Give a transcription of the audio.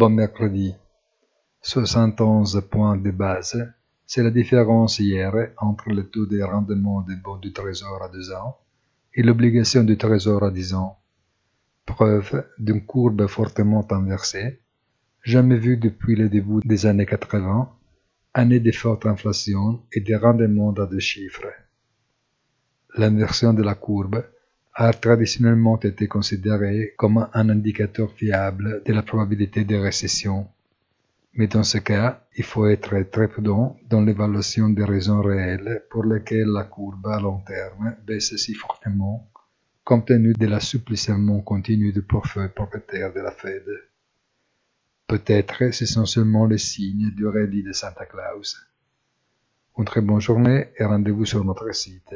Bon mercredi. 71 points de base, c'est la différence hier entre le taux de rendement des bons du trésor à 2 ans et l'obligation du trésor à 10 ans. Preuve d'une courbe fortement inversée, jamais vue depuis le début des années 80, année de forte inflation et de rendements à deux chiffres. L'inversion de la courbe a traditionnellement été considérée comme un indicateur fiable de la probabilité de récession. Mais dans ce cas, il faut être très prudent dans l'évaluation des raisons réelles pour lesquelles la courbe à long terme baisse si fortement, compte tenu de l'assouplissement continu du portefeuille propriétaire de la Fed. Peut-être ce sont seulement les signes du rédit de Santa Claus. Une très bonne journée et rendez-vous sur notre site.